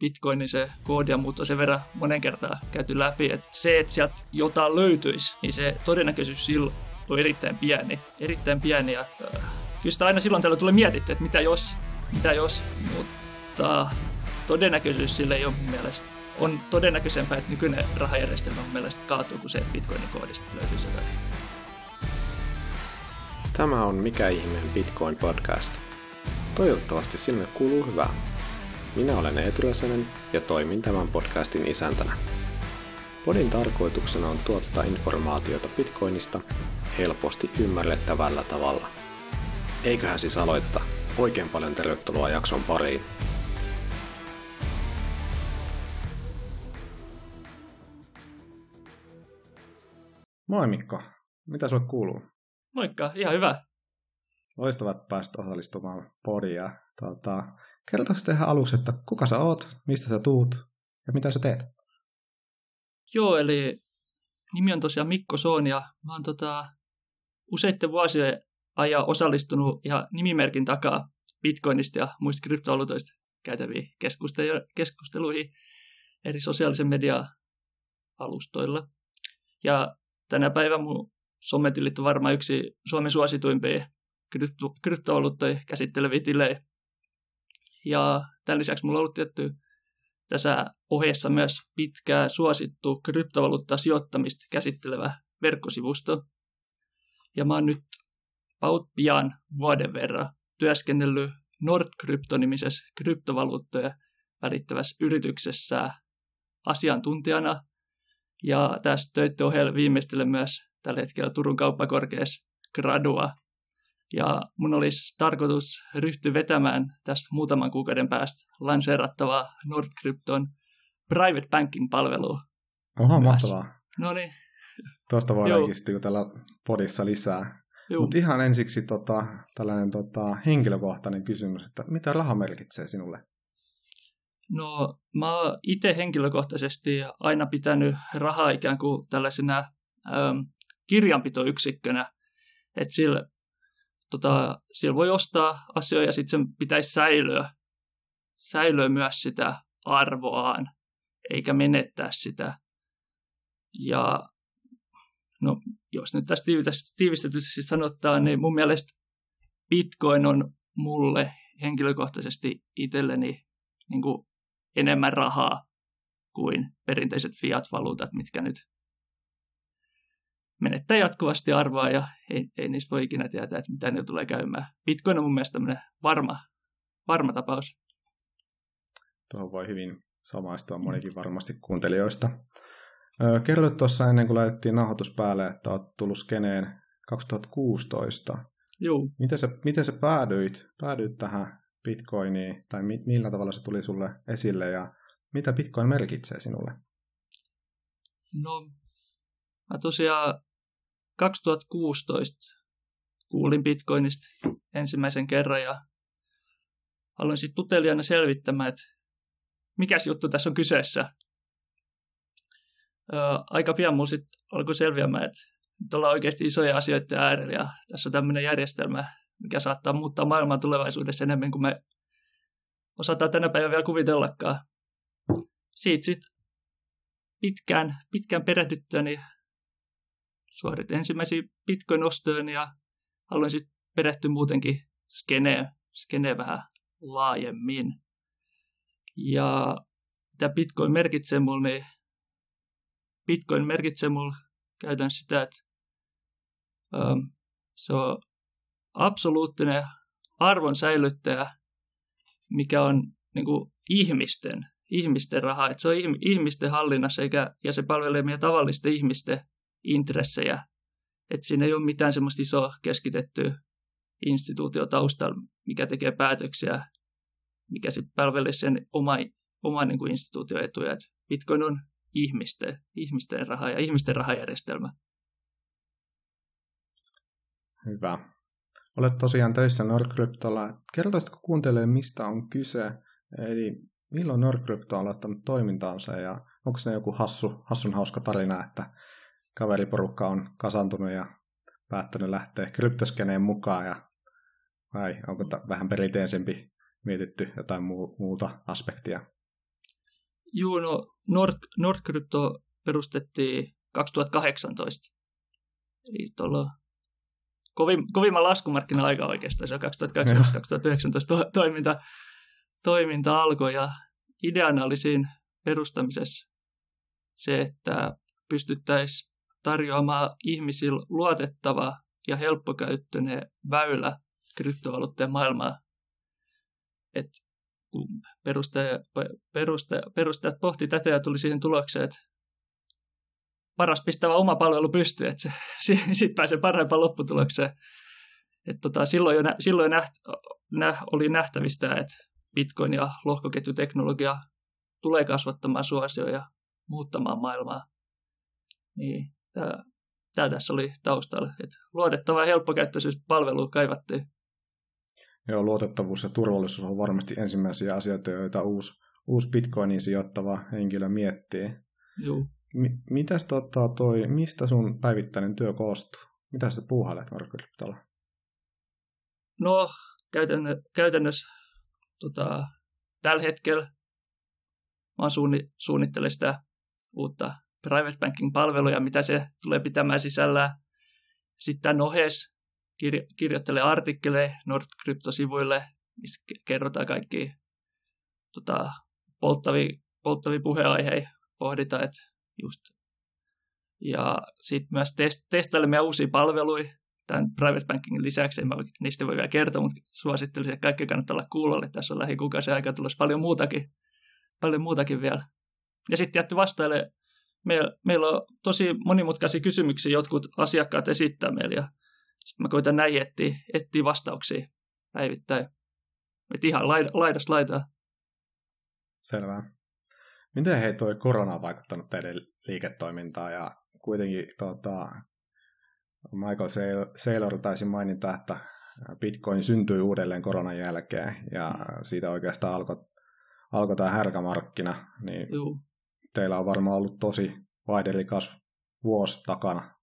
Bitcoinin se koodi ja muut on sen verran monen kertaa käyty läpi, että se, että sieltä jotain löytyisi, niin se todennäköisyys silloin on erittäin pieni. Erittäin pieni ja äh, kyllä sitä aina silloin tällä tulee mietitty, että mitä jos, mitä jos, mutta todennäköisyys sille ei ole mielestä on todennäköisempää, että nykyinen rahajärjestelmä mun mielestä kaatuu kuin se, että Bitcoinin koodista löytyisi jotain. Tämä on Mikä ihmeen Bitcoin podcast. Toivottavasti sinne kuuluu hyvää. Minä olen Eetu Räsänen ja toimin tämän podcastin isäntänä. Podin tarkoituksena on tuottaa informaatiota Bitcoinista helposti ymmärrettävällä tavalla. Eiköhän siis aloiteta. Oikein paljon tervetuloa jakson pariin. Moi Mikko, mitä sulle kuuluu? Moikka, ihan hyvä. Loistavaa, että pääsit osallistumaan podia. Tuota, kertoisi tehdä aluksi, että kuka sä oot, mistä sä tuut ja mitä sä teet? Joo, eli nimi on tosiaan Mikko Soon ja mä oon tota, useiden vuosien ajan osallistunut ja nimimerkin takaa Bitcoinista ja muista kryptovaluutoista käytäviin keskusteluihin eri sosiaalisen median alustoilla. Ja tänä päivänä mun sometilit on varmaan yksi Suomen suosituimpia kryptovaluuttoja käsitteleviä tilejä. Ja tämän lisäksi mulla on ollut tietty tässä ohjeessa myös pitkää suosittu kryptovaluutta sijoittamista käsittelevä verkkosivusto. Ja mä oon nyt about pian vuoden verran työskennellyt Nordcrypto-nimisessä kryptovaluuttoja välittävässä yrityksessä asiantuntijana. Ja tästä töiden ohella viimeistelen myös tällä hetkellä Turun kauppakorkeassa gradua ja mun olisi tarkoitus ryhtyä vetämään tästä muutaman kuukauden päästä lanseerattavaa Nordcrypton private banking-palvelua. Oha, mahtavaa. No niin. Tuosta voidaan sitten tällä podissa lisää. Mutta ihan ensiksi tota, tällainen tota, henkilökohtainen kysymys, että mitä raha merkitsee sinulle? No mä oon itse henkilökohtaisesti aina pitänyt rahaa ikään kuin tällaisena ähm, kirjanpitoyksikkönä, että sillä tota, siellä voi ostaa asioita ja sitten sen pitäisi säilyä, säilyä myös sitä arvoaan, eikä menettää sitä. Ja no, jos nyt tästä tiivistetysti sanottaa, niin mun mielestä Bitcoin on mulle henkilökohtaisesti itselleni niin kuin enemmän rahaa kuin perinteiset fiat-valuutat, mitkä nyt menettää jatkuvasti arvoa ja ei, ei niistä voi ikinä tietää, että mitä ne tulee käymään. Bitcoin on mun mielestä tämmöinen varma, varma tapaus. Tuo voi hyvin samaistua monikin varmasti kuuntelijoista. Kerroit tuossa ennen kuin laitettiin nauhoitus päälle, että olet tullut skeneen 2016. Joo. Miten sä, miten sä päädyit, päädyit tähän Bitcoiniin, tai mi, millä tavalla se tuli sulle esille, ja mitä Bitcoin merkitsee sinulle? No, mä tosiaan 2016 kuulin Bitcoinista ensimmäisen kerran ja aloin sitten tutelijana selvittämään, että mikä juttu tässä on kyseessä. Öö, aika pian mulla sitten alkoi selviämään, että nyt ollaan oikeasti isoja asioita äärellä ja tässä on tämmöinen järjestelmä, mikä saattaa muuttaa maailmaa tulevaisuudessa enemmän kuin me osataan tänä päivänä vielä kuvitellakaan. Siitä sitten pitkään, pitkään perehdyttyä, niin suoritin ensimmäisiä Bitcoin-ostoja ja haluan sitten perehtyä muutenkin skeneen, skeneen vähän laajemmin. Ja mitä Bitcoin merkitsee mulle, niin Bitcoin merkitsee mulle käytän sitä, että um, se on absoluuttinen arvon säilyttäjä, mikä on niin kuin ihmisten, ihmisten raha. Että se on ihmisten hallinnassa eikä, ja se palvelee meidän tavallisten ihmisten intressejä. Että siinä ei ole mitään semmoista isoa keskitettyä instituutio taustalla, mikä tekee päätöksiä, mikä sitten palvelee sen oma, oma niin kuin instituution etuja. Et Bitcoin on ihmisten, ihmisten raha ja ihmisten rahajärjestelmä. Hyvä. Olet tosiaan töissä Nordcryptolla. Kertoisitko kuuntelemaan, mistä on kyse? Eli milloin Nordcrypto on aloittanut toimintaansa ja onko se joku hassu, hassun hauska tarina, että kaveriporukka on kasantunut ja päättänyt lähteä kryptoskeneen mukaan, ja, vai onko ta- vähän perinteisempi mietitty jotain muu- muuta aspektia? Juu, no Nord, Nordcrypto perustettiin 2018. Eli tuolla kovin, kovimman laskumarkkina-aika oikeastaan, se on 2018-2019 to, toiminta, toiminta alkoi ja ideana oli siinä perustamisessa se, että pystyttäisiin tarjoamaan ihmisille luotettava ja helppokäyttöinen väylä kryptovaluutteen maailmaan. Et kun perustaja, perustaja, perustajat pohti tätä ja tuli siihen tulokseen, että paras pistävä oma palvelu pystyy, että sitten pääsee parempaan lopputulokseen. Et tota, silloin jo, nä, silloin näht, nä, oli nähtävistä, että Bitcoin ja lohkoketjuteknologia tulee kasvattamaan suosioja ja muuttamaan maailmaa. Niin, tämä tässä oli taustalla. Että luotettava ja helppokäyttöisyys palvelu kaivattiin. Joo, luotettavuus ja turvallisuus on varmasti ensimmäisiä asioita, joita uusi, uusi Bitcoinin sijoittava henkilö miettii. Joo. M- mitäs tota toi, mistä sun päivittäinen työ koostuu? Mitä sä puuhailet Markkinoilla? No, käytännö, käytännössä tota, tällä hetkellä mä suunni, suunnittelen sitä uutta private banking palveluja, mitä se tulee pitämään sisällään. Sitten tämän ohessa kirjo- kirjoittelee artikkeleja Nordcrypto-sivuille, missä kerrotaan kaikki tota, polttavia, polttavia puheenaiheita, pohditaan, että just. Ja sitten myös test, testailemme uusia palveluja tämän private bankingin lisäksi. En mä niistä voi vielä kertoa, mutta suosittelisin, että kaikki kannattaa olla kuulolle. Tässä on lähikuukausien aika tulossa paljon muutakin, paljon muutakin vielä. Ja sitten jätty vastaille, meillä, meillä on tosi monimutkaisia kysymyksiä, jotkut asiakkaat esittää meille, ja sitten mä koitan näihin etsiä, etsiä vastauksia päivittäin. Et ihan laidasta laitaa. Selvä. Miten hei toi korona on vaikuttanut teidän liiketoimintaan ja kuitenkin tota, Michael Saylor taisi mainita, että Bitcoin syntyi uudelleen koronan jälkeen ja siitä oikeastaan alkoi alko tämä härkämarkkina, niin Juu. Teillä on varmaan ollut tosi vaihdelikas vuosi takana.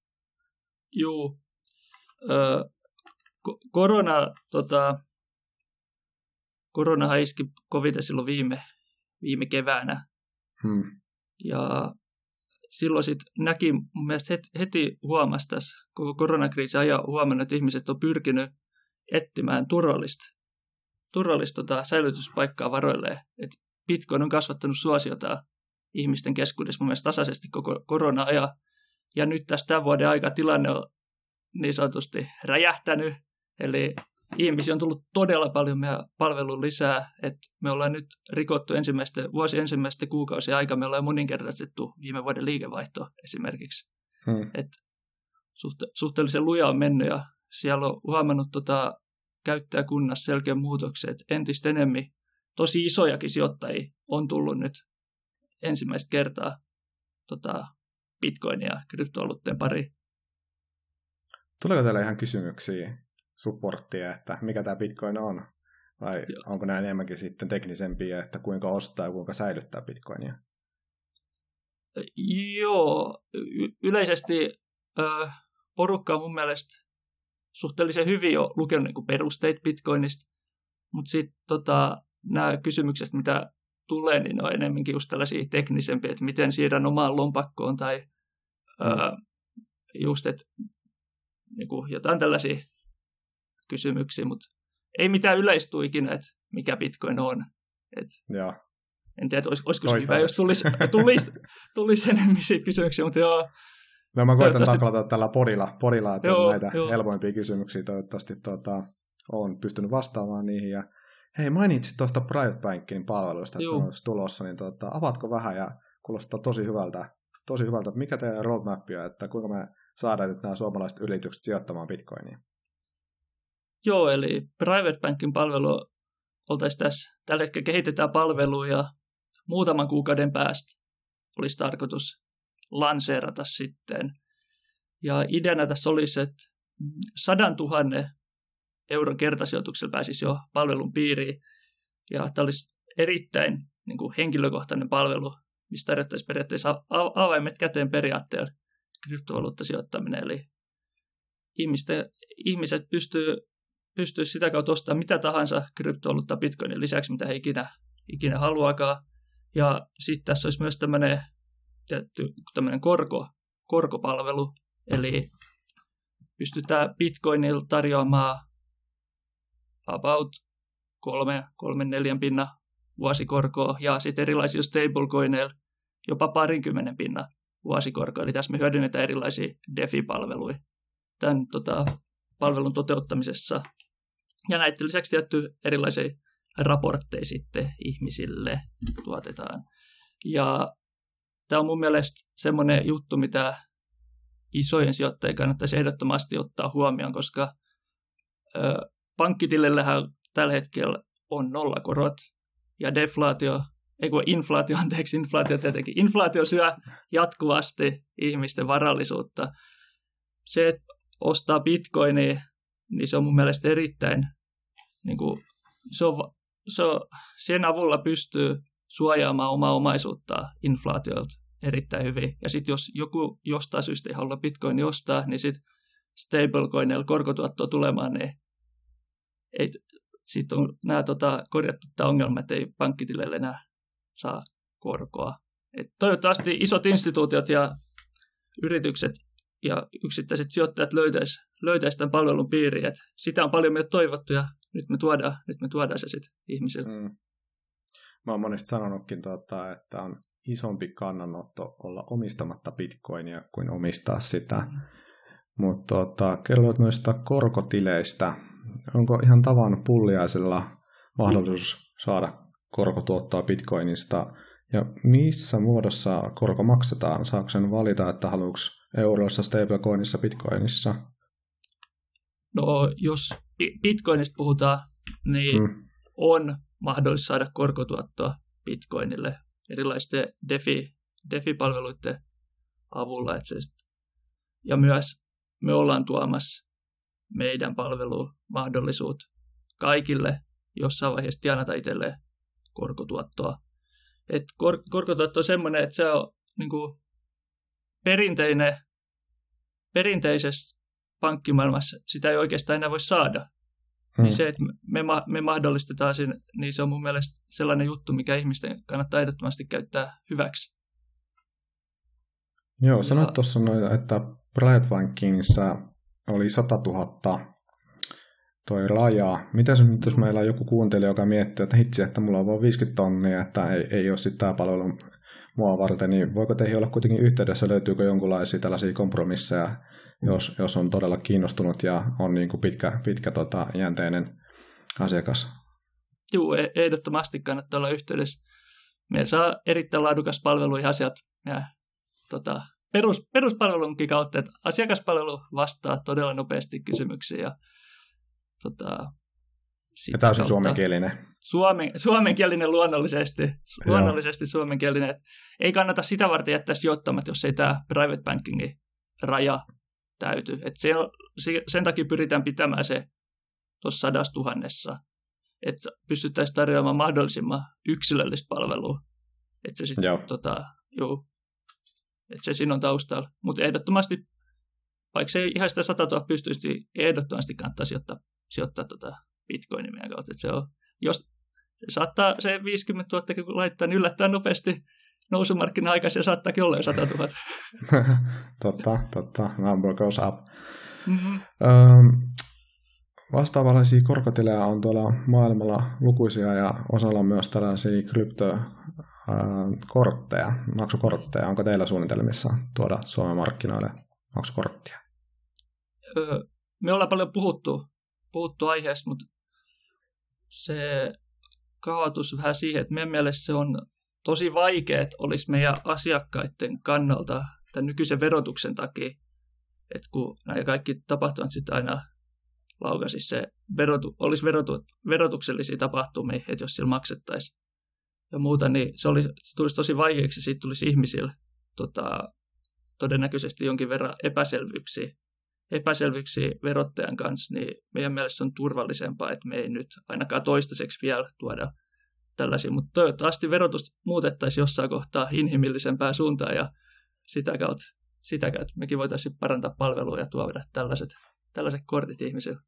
Joo. Öö, korona, tota, koronahan iski koviten silloin viime, viime keväänä. Hmm. Ja silloin sitten näki, mun mielestä heti, heti huomasi tässä koko koronakriisin ajan huomannut, että ihmiset on pyrkinyt etsimään turvallista, turvallista tota, säilytyspaikkaa varoilleen. Et Bitcoin on kasvattanut suosiota ihmisten keskuudessa mun mielestä tasaisesti koko korona-ajan. Ja nyt tässä tämän vuoden aika tilanne on niin sanotusti räjähtänyt. Eli ihmisiä on tullut todella paljon meidän palvelun lisää, että me ollaan nyt rikottu ensimmäistä, vuosi ensimmäistä kuukausia aika, me ollaan moninkertaistettu viime vuoden liikevaihto esimerkiksi. Hmm. Et suhte- suhteellisen luja on mennyt ja siellä on huomannut tota, käyttäjäkunnassa selkeän muutoksen, että entistä enemmän tosi isojakin sijoittajia on tullut nyt ensimmäistä kertaa tota, bitcoinia ja pari. Tuleeko teille ihan kysymyksiä supporttia, että mikä tämä Bitcoin on? Vai Joo. onko nämä enemmänkin sitten teknisempiä, että kuinka ostaa ja kuinka säilyttää Bitcoinia? Joo, y- yleisesti ö, porukka on mun mielestä suhteellisen hyvin jo lukenut niin perusteet Bitcoinista, mutta sitten tota, nämä kysymykset, mitä tulee, niin on enemmänkin just tällaisia teknisempiä, että miten siirrän omaan lompakkoon tai mm. ö, just, että niin kuin jotain tällaisia kysymyksiä, mutta ei mitään yleistu ikinä, että mikä Bitcoin on. Et joo. En tiedä, olis, olisiko se hyvä, jos tulisi, tulisi, tulisi enemmän siitä kysymyksiä, mutta joo. No mä koitan taklata tällä podilla, podilla että joo, näitä joo. helpoimpia kysymyksiä toivottavasti tuota, olen pystynyt vastaamaan niihin. Ja hei, mainitsit tuosta Private Bankin palveluista, että on tulossa, niin tuota, avaatko vähän ja kuulostaa tosi hyvältä, tosi hyvältä, että mikä teidän roadmap on, että kuinka me saadaan nyt nämä suomalaiset yritykset sijoittamaan bitcoinia? Joo, eli Private Bankin palvelu oltaisiin tässä, tällä hetkellä kehitetään palvelua ja muutaman kuukauden päästä olisi tarkoitus lanseerata sitten. Ja ideana tässä olisi, että sadan tuhannen euron kertasijoituksella pääsisi jo palvelun piiriin. Ja tämä olisi erittäin niin kuin henkilökohtainen palvelu, mistä tarjottaisiin periaatteessa avaimet käteen periaatteella kryptovaluuttasijoittaminen. Eli ihmisten, ihmiset pystyy, pystyy sitä kautta ostamaan mitä tahansa kryptovaluutta bitcoinin lisäksi, mitä he ikinä, ikinä haluakaan. Ja sitten tässä olisi myös tämmöinen tietty tämmöinen korko, korkopalvelu, eli pystytään Bitcoinilla tarjoamaan about kolme, kolme neljän pinna vuosikorkoa ja sitten erilaisilla stablecoineilla jopa parinkymmenen pinna vuosikorkoa. Eli tässä me hyödynnetään erilaisia DeFi-palveluja tämän tota, palvelun toteuttamisessa. Ja näiden lisäksi tietty erilaisia raportteja sitten ihmisille tuotetaan. Ja tämä on mun mielestä semmoinen juttu, mitä isojen sijoittajien kannattaisi ehdottomasti ottaa huomioon, koska pankkitilillähän tällä hetkellä on nollakorot ja deflaatio, ei kun inflaatio, anteeksi, inflaatio tietenkin, inflaatio syö jatkuvasti ihmisten varallisuutta. Se, että ostaa bitcoinia, niin se on mun mielestä erittäin, niin kuin, se on, se on, sen avulla pystyy suojaamaan omaa omaisuutta inflaatiolta erittäin hyvin. Ja sitten jos joku jostain syystä ei halua bitcoin ostaa, niin sitten stablecoinilla korkotuottoa tulemaan, niin ei, sitten on nämä tota, korjattu tämä ongelma, että ei pankkitileille enää saa korkoa. Et toivottavasti isot instituutiot ja yritykset ja yksittäiset sijoittajat löytäisi löytäisi tämän palvelun piiriin. Et sitä on paljon meitä toivottu ja nyt me tuodaan, nyt me tuodaan se sitten ihmisille. Mm. Mä oon monesti sanonutkin, tuota, että on isompi kannanotto olla omistamatta bitcoinia kuin omistaa sitä. Mm. Mutta tuota, kerroit noista korkotileistä. Onko ihan tavan pulliaisella mahdollisuus saada korkotuottoa bitcoinista? Ja missä muodossa korko maksetaan? Saako sen valita, että haluatko euroissa, stablecoinissa, bitcoinissa? No, jos bitcoinista puhutaan, niin mm. on mahdollista saada korkotuottoa bitcoinille erilaisten DeFi, DeFi-palveluiden avulla. Että se, ja myös me ollaan tuomassa meidän palvelumahdollisuut kaikille jossain vaiheessa tienata itselleen korkotuottoa. Et kor- korkotuotto on semmoinen, että se on niin kuin perinteinen, perinteisessä pankkimaailmassa sitä ei oikeastaan enää voi saada. Hmm. Niin se, että me, me mahdollistetaan sen, niin se on mun mielestä sellainen juttu, mikä ihmisten kannattaa ehdottomasti käyttää hyväksi. Joo, sanoit tuossa että Private Bankingissa oli 100 000 toi raja. Mitä nyt, jos meillä on joku kuuntelija, joka miettii, että hitsi, että mulla on vain 50 tonnia, että ei, ei ole sitten tämä palvelu mua varten, niin voiko teihin olla kuitenkin yhteydessä, löytyykö jonkinlaisia tällaisia kompromisseja, jos, jos on todella kiinnostunut ja on niin kuin pitkä, pitkä tota, jänteinen asiakas? Joo, e- ehdottomasti kannattaa olla yhteydessä. Meillä saa erittäin laadukas palvelu ja asiat ja tota, perus, peruspalvelunkin kautta, että asiakaspalvelu vastaa todella nopeasti kysymyksiin ja tota, ja täysin suomenkielinen. Suomen, suomenkielinen luonnollisesti, luonnollisesti suomenkielinen. ei kannata sitä varten jättää sijoittamat, jos ei tämä private bankingin raja täyty. Et se, sen takia pyritään pitämään se tuossa sadassa tuhannessa, että pystyttäisiin tarjoamaan mahdollisimman yksilöllistä palvelua. Että se sitten, tota, juu, että se siinä on taustalla. Mutta ehdottomasti, vaikka se ei ihan sitä 100 000 pystyisi, niin ehdottomasti kannattaa sijoittaa, sijoittaa tota bitcoinin meidän kautta. Että se on, jos se saattaa se 50 000 kun laittaa, niin yllättäen nopeasti nousumarkkina aikaisin saattaakin olla jo 100 000. totta, totta. Number goes up. Mm-hmm. Vastaavanlaisia korkotilejä on tuolla maailmalla lukuisia ja osalla myös tällaisia kryptokortteja, maksukortteja. Onko teillä suunnitelmissa tuoda Suomen markkinoille maksukorttia? Me ollaan paljon puhuttu, puhuttu aiheesta, mutta se kaatus vähän siihen, että meidän mielestä se on tosi vaikea, että olisi meidän asiakkaiden kannalta tämän nykyisen verotuksen takia, että kun nämä kaikki tapahtumat sitten aina laukasi se verotu, olisi verotu, verotuksellisia tapahtumia, että jos sillä maksettaisiin ja muuta, niin se, oli, se tulisi tosi vaikeaksi, siitä tulisi ihmisille tota, todennäköisesti jonkin verran epäselvyyksiä, epäselvyyksiä verottajan kanssa, niin meidän mielestä on turvallisempaa, että me ei nyt ainakaan toistaiseksi vielä tuoda tällaisia, mutta toivottavasti verotus muutettaisiin jossain kohtaa inhimillisempää suuntaan ja sitä kautta, sitä kautta mekin voitaisiin parantaa palvelua ja tuoda tällaiset, tällaiset kortit ihmisille.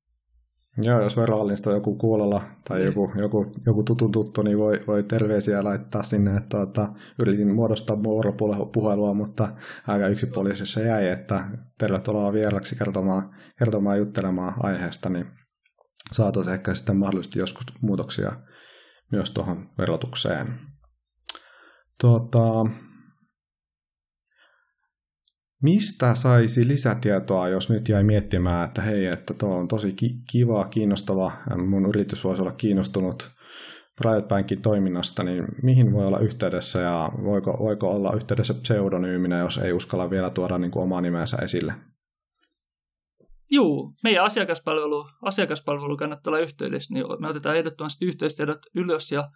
Joo, jos verohallinnosta on joku kuulolla tai joku, joku, joku tutun tuttu, niin voi, voi terveisiä laittaa sinne, että tuota, yritin muodostaa vuoropuhelua, mutta aika yksipuolisessa jäi, että tervetuloa vieraksi kertomaan, kertomaan juttelemaan aiheesta, niin saataisiin ehkä sitten mahdollisesti joskus muutoksia myös tuohon verotukseen. Tuota, Mistä saisi lisätietoa, jos nyt jäi miettimään, että hei, että tuo on tosi kiva, kiinnostava, mun yritys voisi olla kiinnostunut Private Bankin toiminnasta, niin mihin voi olla yhteydessä ja voiko, voiko olla yhteydessä pseudonyyminä, jos ei uskalla vielä tuoda niin kuin omaa nimensä esille? Joo, meidän asiakaspalvelu, asiakaspalvelu kannattaa olla yhteydessä, niin me otetaan ehdottomasti yhteystiedot ylös ja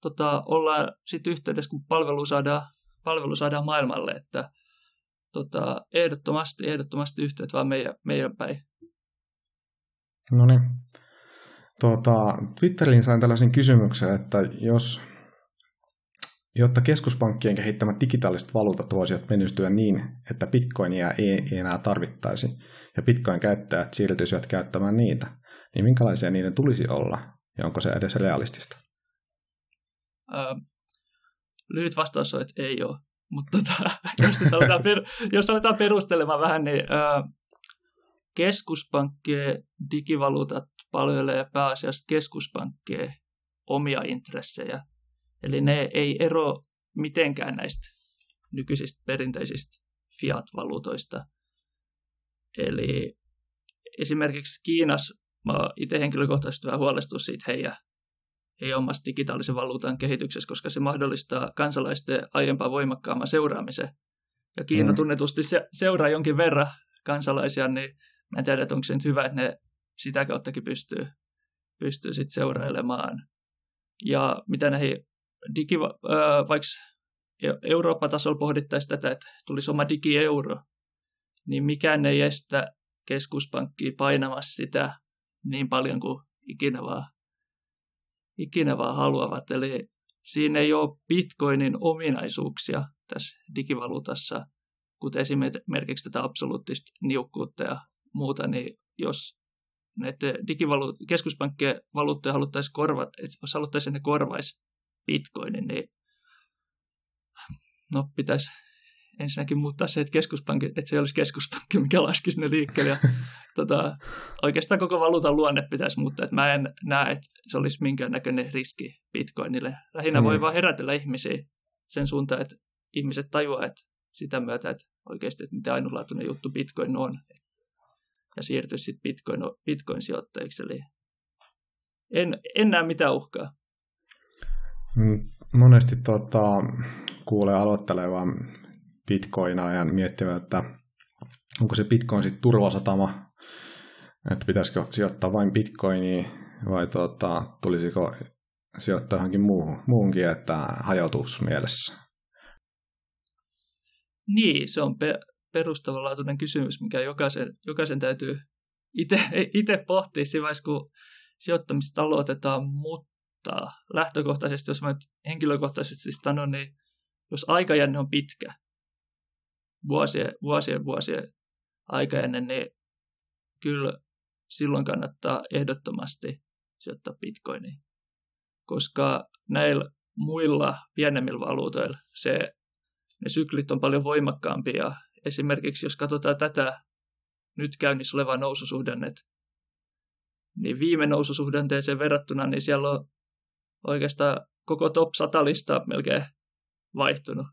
tota, ollaan sitten yhteydessä, kun palvelu saadaan, palvelu saadaan maailmalle, että tota, ehdottomasti, ehdottomasti yhteyttä vaan meidän, meidän päin. No niin. Tuota, Twitteriin sain tällaisen kysymyksen, että jos, jotta keskuspankkien kehittämät digitaaliset valuutat voisivat menestyä niin, että bitcoinia ei, ei enää tarvittaisi ja bitcoin-käyttäjät siirtyisivät käyttämään niitä, niin minkälaisia niiden tulisi olla ja onko se edes realistista? Öö, lyhyt vastaus on, että ei ole. Mutta tota, jos, aletaan per, jos aletaan perustelemaan vähän, niin ää, keskuspankkien digivaluutat palvelee pääasiassa keskuspankkien omia intressejä. Eli ne ei ero mitenkään näistä nykyisistä perinteisistä fiat-valuutoista. Eli esimerkiksi Kiinassa mä itse henkilökohtaisesti vähän huolestunut siitä heidän ei omasta digitaalisen valuutan kehityksessä, koska se mahdollistaa kansalaisten aiempaa voimakkaamman seuraamisen. Ja Kiina mm. tunnetusti se, seuraa jonkin verran kansalaisia, niin mä en tiedä, että onko se nyt hyvä, että ne sitä kauttakin pystyy, pystyy sit seurailemaan. Ja mitä näihin digi, äh, vaikka Eurooppa-tasolla pohdittaisiin tätä, että tulisi oma digieuro, niin mikään ei estä keskuspankkia painamassa sitä niin paljon kuin ikinä vaan ikinä vaan haluavat. Eli siinä ei ole bitcoinin ominaisuuksia tässä digivaluutassa, kuten esimerkiksi tätä absoluuttista niukkuutta ja muuta, niin jos näiden digivalu- keskuspankkien valuuttoja haluttaisiin korvata, jos haluttaisiin, ne korvaisi bitcoinin, niin no pitäisi ensinnäkin muuttaa se, että, keskuspankki, että se olisi keskuspankki, mikä laskisi ne liikkeelle. Ja, tota, oikeastaan koko valuutan luonne pitäisi muuttaa. Että mä en näe, että se olisi minkäännäköinen riski bitcoinille. Lähinnä mm. voi vaan herätellä ihmisiä sen suuntaan, että ihmiset tajuaa, että sitä myötä, että oikeasti että mitä ainutlaatuinen juttu bitcoin on. Ja siirtyä sitten bitcoin, bitcoin-sijoittajiksi. Eli en, en näe mitään uhkaa. Monesti tota, kuulee aloittelevan bitcoinaajan miettivät, että onko se bitcoin sitten turvasatama, että pitäisikö sijoittaa vain bitcoiniin vai tuota, tulisiko sijoittaa johonkin muuhun, muuhunkin, että hajautus mielessä? Niin, se on pe- perustavanlaatuinen kysymys, mikä jokaisen, jokaisen täytyy itse pohtia siinä vaiheessa, kun sijoittamista aloitetaan, mutta lähtökohtaisesti, jos mä nyt henkilökohtaisesti sanon, niin jos aikajänne on pitkä, vuosien, vuosien, vuosien aika ennen, niin kyllä silloin kannattaa ehdottomasti sijoittaa bitcoiniin. Koska näillä muilla pienemmillä valuutoilla se, ne syklit on paljon voimakkaampia. Esimerkiksi jos katsotaan tätä nyt käynnissä olevaa noususuhdannet, niin viime noususuhdanteeseen verrattuna, niin siellä on oikeastaan koko top 100 lista melkein vaihtunut.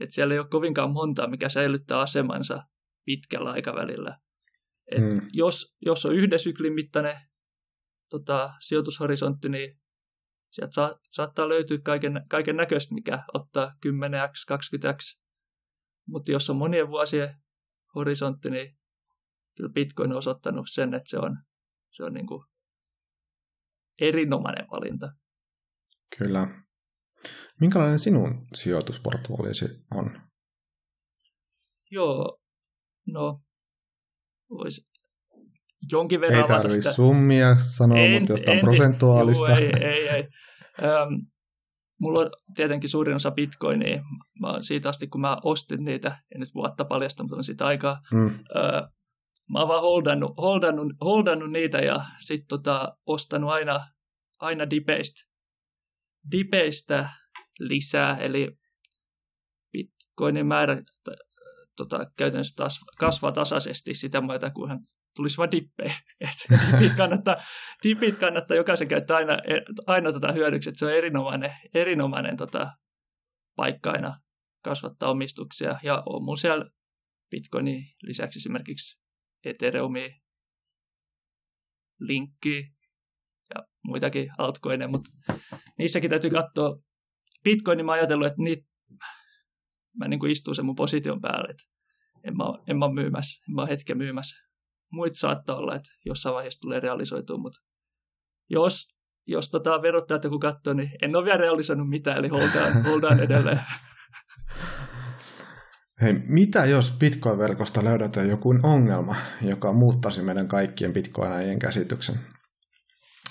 Että siellä ei ole kovinkaan montaa, mikä säilyttää asemansa pitkällä aikavälillä. Et hmm. jos, jos on yhden syklin mittainen tota, sijoitushorisontti, niin sieltä sa- saattaa löytyä kaiken, kaiken näköistä, mikä ottaa 10x, 20x. Mutta jos on monien vuosien horisontti, niin kyllä Bitcoin on osoittanut sen, että se on, se on niin kuin erinomainen valinta. Kyllä. Minkälainen sinun sijoitusportfoliosi on? Joo, no voisi jonkin verran Ei tarvitse summia sanoa, en, mutta jostain en, prosentuaalista. Juu, ei, ei, ei. Ähm, mulla on tietenkin suurin osa bitcoinia. Mä siitä asti, kun mä ostin niitä, en nyt vuotta paljasta, mutta on sitä aikaa. Mm. Äh, mä oon vaan holdannut, holdannut, holdannut niitä ja sitten tota, ostanut aina, aina dipeistä, dipeistä lisää, eli bitcoinin määrä tota, käytännössä taas kasvaa tasaisesti sitä myötä, kun hän tulisi vaan dippejä. dipit, kannattaa, dipit kannattaa jokaisen käyttää aina, aina tota hyödyksi, että se on erinomainen, erinomainen tota, paikka aina kasvattaa omistuksia. Ja on mun siellä Bitcoinin lisäksi esimerkiksi Ethereumi, linkki ja muitakin altcoineja, mutta niissäkin täytyy katsoa. Bitcoinin mä ajatellut, että niitä, mä niin kuin istun sen mun position päälle, että en mä, en mä myymässä, en mä hetken myymässä. Muit saattaa olla, että jossain vaiheessa tulee realisoitua, mutta jos, jos tota verottajat joku katsoo, niin en ole vielä realisoinut mitään, eli holdaan, holdaan edelleen. Hei, mitä jos Bitcoin-verkosta löydetään joku ongelma, joka muuttaisi meidän kaikkien Bitcoinajien käsityksen?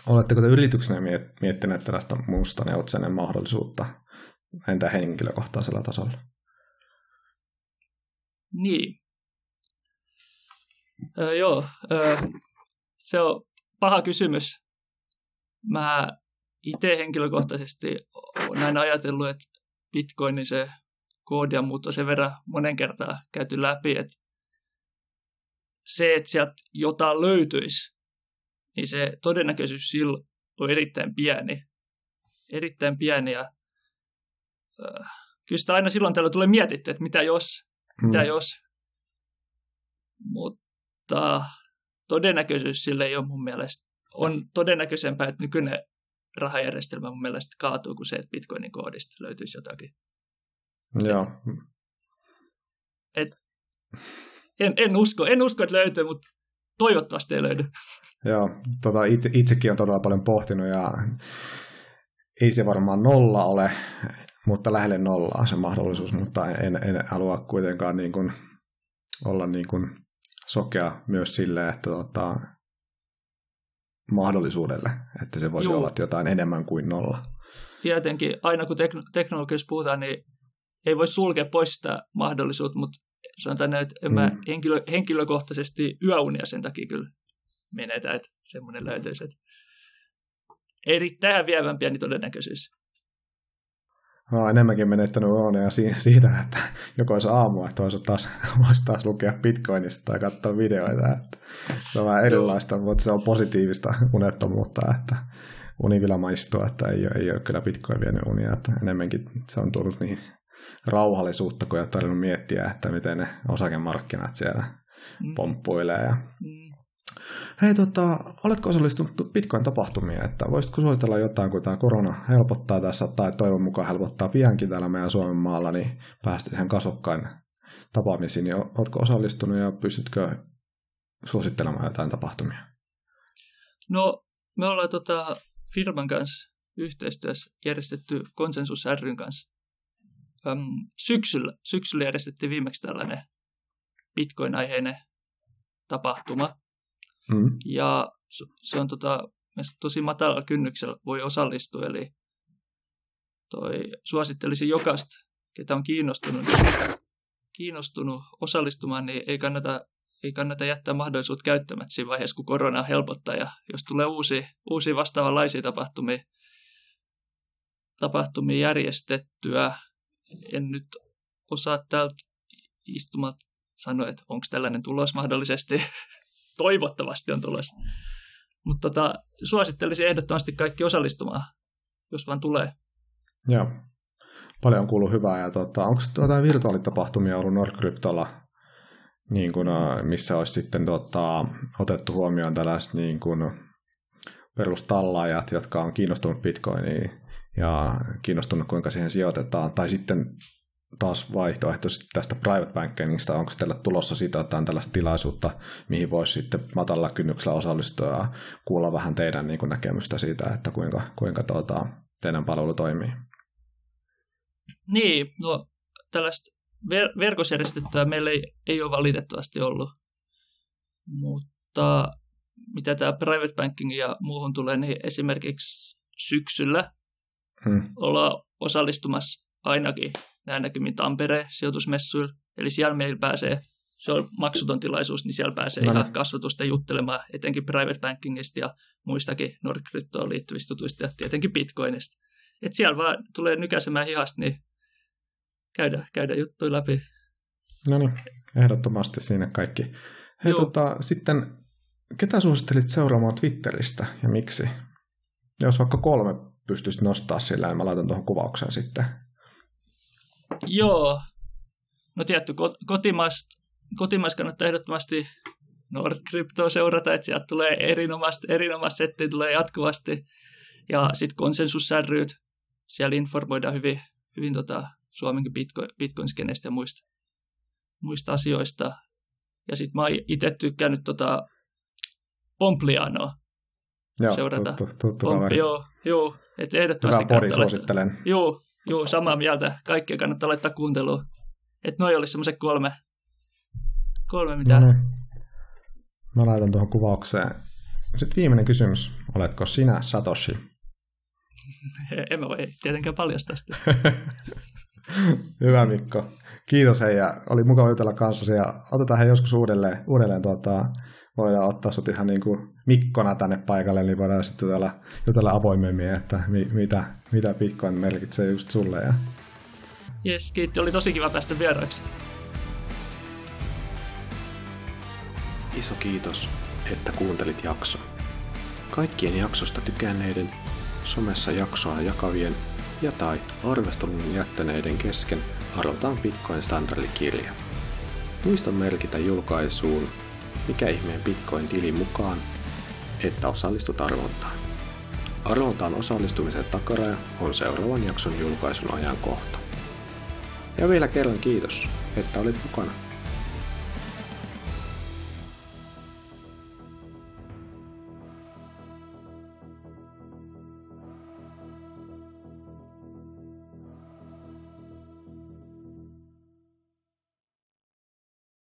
Oletteko te yrityksenä miettineet tällaista mustaneutseinen mahdollisuutta entä henkilökohtaisella tasolla? Niin. Öö, joo, öö, se on paha kysymys. Mä itse henkilökohtaisesti olen aina ajatellut, että Bitcoinin se koodia, mutta sen verran monen kertaa käyty läpi, että se, että sieltä jotain löytyisi, niin se todennäköisyys sillä on erittäin pieni. Erittäin pieni ja äh, kyllä sitä aina silloin täällä tulee mietitty, että mitä jos, mm. mitä jos. Mutta todennäköisyys sille ei ole mun mielestä, on todennäköisempää, että nykyinen rahajärjestelmä mun mielestä kaatuu kuin se, että Bitcoinin koodista löytyisi jotakin. Joo. Et, en, en, usko, en usko, että löytyy, mutta toivottavasti ei löydy. Joo, tota, itse, itsekin on todella paljon pohtinut ja ei se varmaan nolla ole, mutta lähelle nollaa se mahdollisuus, mutta en, en halua kuitenkaan niin kuin olla niin kuin sokea myös sille, että tota, mahdollisuudelle, että se voisi Juu. olla jotain enemmän kuin nolla. Tietenkin, aina kun tekn- teknologiassa puhutaan, niin ei voi sulkea pois sitä mahdollisuutta, mutta sanotaan näin, että en mm. mä henkilö, henkilökohtaisesti yöunia sen takia kyllä menetä, että semmoinen löytyisi. Että erittäin vievän pieni todennäköisyys. Mä oon enemmänkin menettänyt unia siitä, että joko olisi aamua, että olisi taas, voisi taas lukea Bitcoinista tai katsoa videoita. Että se on vähän erilaista, mutta se on positiivista unettomuutta, että uni vielä maistuu, että ei ole, ei ole kyllä Bitcoin vienyt unia, että enemmänkin se on tullut niin rauhallisuutta, kun ei ole tarvinnut miettiä, että miten ne osakemarkkinat siellä mm. pomppuilee. Ja... Mm. Hei, tota, oletko osallistunut Bitcoin-tapahtumiin, että voisitko suositella jotain, kun tämä korona helpottaa tässä, tai toivon mukaan helpottaa piankin täällä meidän Suomen maalla, niin päästä siihen kasvokkain tapaamisiin, niin oletko osallistunut ja pystytkö suosittelemaan jotain tapahtumia? No, me ollaan tota, firman kanssa yhteistyössä järjestetty Konsensus ryn kanssa äm, syksyllä, syksyllä järjestettiin viimeksi tällainen Bitcoin-aiheinen tapahtuma. Mm. Ja se on tota, tosi matalalla kynnyksellä voi osallistua, eli toi, suosittelisin jokaista, ketä on kiinnostunut, kiinnostunut osallistumaan, niin ei kannata, ei kannata jättää mahdollisuutta käyttämättä siinä vaiheessa, kun korona helpottaa. Ja jos tulee uusia, uusia vastaavanlaisia tapahtumia, tapahtumia järjestettyä, en nyt osaa täältä istumat sanoa, että onko tällainen tulos mahdollisesti. Toivottavasti on tulos. Mutta tota, suosittelisin ehdottomasti kaikki osallistumaan, jos vaan tulee. Joo. Paljon on kuullut hyvää. Ja tota, onko jotain virtuaalitapahtumia ollut Nordcryptolla, niin kun, äh, missä olisi sitten tota, otettu huomioon tällaiset niin kun, perustallaajat, jotka on kiinnostunut Bitcoiniin ja kiinnostunut, kuinka siihen sijoitetaan. Tai sitten taas vaihtoehtoisesti tästä private bankingista, onko teillä tulossa siitä jotain tällaista tilaisuutta, mihin voisi sitten matalla kynnyksellä osallistua ja kuulla vähän teidän niin kuin näkemystä siitä, että kuinka, kuinka tuota, teidän palvelu toimii? Niin, no tällaista ver- verkosjärjestettyä meillä ei, ei ole valitettavasti ollut, mutta mitä tämä private banking ja muuhun tulee, niin esimerkiksi syksyllä hmm. ollaan osallistumassa ainakin näin näkymin Tampereen sijoitusmessuilla. Eli siellä meillä pääsee se on maksuton tilaisuus, niin siellä pääsee No ihan niin. kasvatusta juttelemaan, etenkin private bankingista ja muistakin Nordcryptoon liittyvistä tutuista ja tietenkin Bitcoinista. Et siellä vaan tulee nykäisemään hihasta, niin käydään, käydään juttuja läpi. No niin, ehdottomasti siinä kaikki. Hei, Joo. tota, sitten ketä suosittelit seuraamaan Twitteristä ja miksi? Jos vaikka kolme pystyisit nostaa sillä, niin mä laitan tuohon kuvaukseen sitten. Joo, no tietty, ko- kotimaista, kotimaista kannattaa ehdottomasti Nordcryptoa seurata, että sieltä tulee erinomaista, erinomaista settiä tulee jatkuvasti. Ja sitten konsensussärryt, siellä informoidaan hyvin, hyvin tota Suomenkin Bitcoin, Bitcoin-skenestä ja muista, muista asioista. Ja sitten mä oon itse tykkännyt tota Pomplianoa Joo, seurata. tuttu, tuttu kaveri. joo, joo, että ehdottomasti Hyvä laittaa- suosittelen. Joo, joo, samaa mieltä. Kaikkea kannattaa laittaa kuunteluun. Että noi olisi semmoiset kolme, kolme mitä... No niin. Mä laitan tuohon kuvaukseen. Sitten viimeinen kysymys. Oletko sinä Satoshi? En mä voi tietenkään paljastaa sitä. Hyvä Mikko. Kiitos hei ja oli mukava jutella kanssasi ja otetaan he joskus uudelleen, uudelleen tuota, voidaan ottaa sut ihan niin kuin Mikkona tänne paikalle, niin voidaan sitten jutella, jutella avoimemmin, että mi, mitä, mitä Bitcoin merkitsee just sulle. Ja... Jes, kiitti. Oli tosi kiva päästä vieraaksi. Iso kiitos, että kuuntelit jakson. Kaikkien jaksosta tykänneiden, somessa jaksoa jakavien ja tai arvostelun jättäneiden kesken arvotaan Bitcoin standardikirja. Muista merkitä julkaisuun mikä ihmeen Bitcoin-tili mukaan, että osallistut arvontaan. Arvontaan osallistumisen takaraja on seuraavan jakson julkaisun ajankohta. Ja vielä kerran kiitos, että olit mukana.